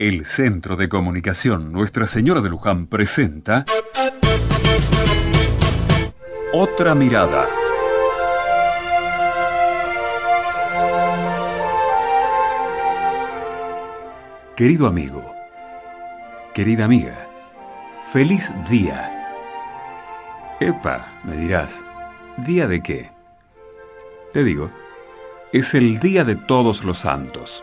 El Centro de Comunicación Nuestra Señora de Luján presenta Otra Mirada. Querido amigo, querida amiga, feliz día. Epa, me dirás, ¿día de qué? Te digo, es el Día de Todos los Santos.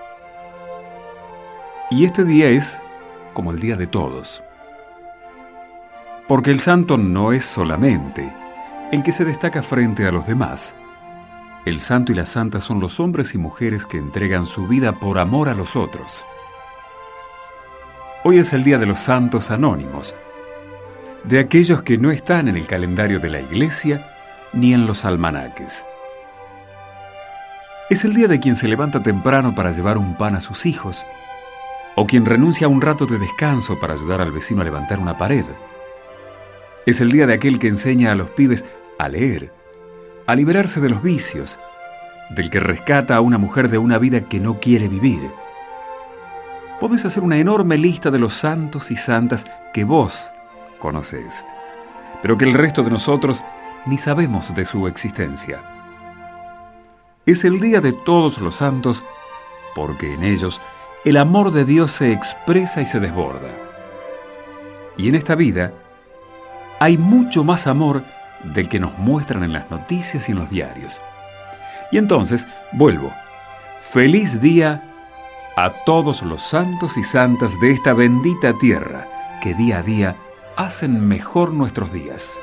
Y este día es como el Día de Todos. Porque el santo no es solamente el que se destaca frente a los demás. El santo y la santa son los hombres y mujeres que entregan su vida por amor a los otros. Hoy es el Día de los Santos Anónimos, de aquellos que no están en el calendario de la iglesia ni en los almanaques. Es el día de quien se levanta temprano para llevar un pan a sus hijos, o quien renuncia a un rato de descanso para ayudar al vecino a levantar una pared. Es el día de aquel que enseña a los pibes a leer, a liberarse de los vicios, del que rescata a una mujer de una vida que no quiere vivir. Podés hacer una enorme lista de los santos y santas que vos conoces, pero que el resto de nosotros ni sabemos de su existencia es el Día de Todos los Santos porque en ellos el amor de Dios se expresa y se desborda. Y en esta vida hay mucho más amor del que nos muestran en las noticias y en los diarios. Y entonces, vuelvo. Feliz día a todos los santos y santas de esta bendita tierra que día a día hacen mejor nuestros días.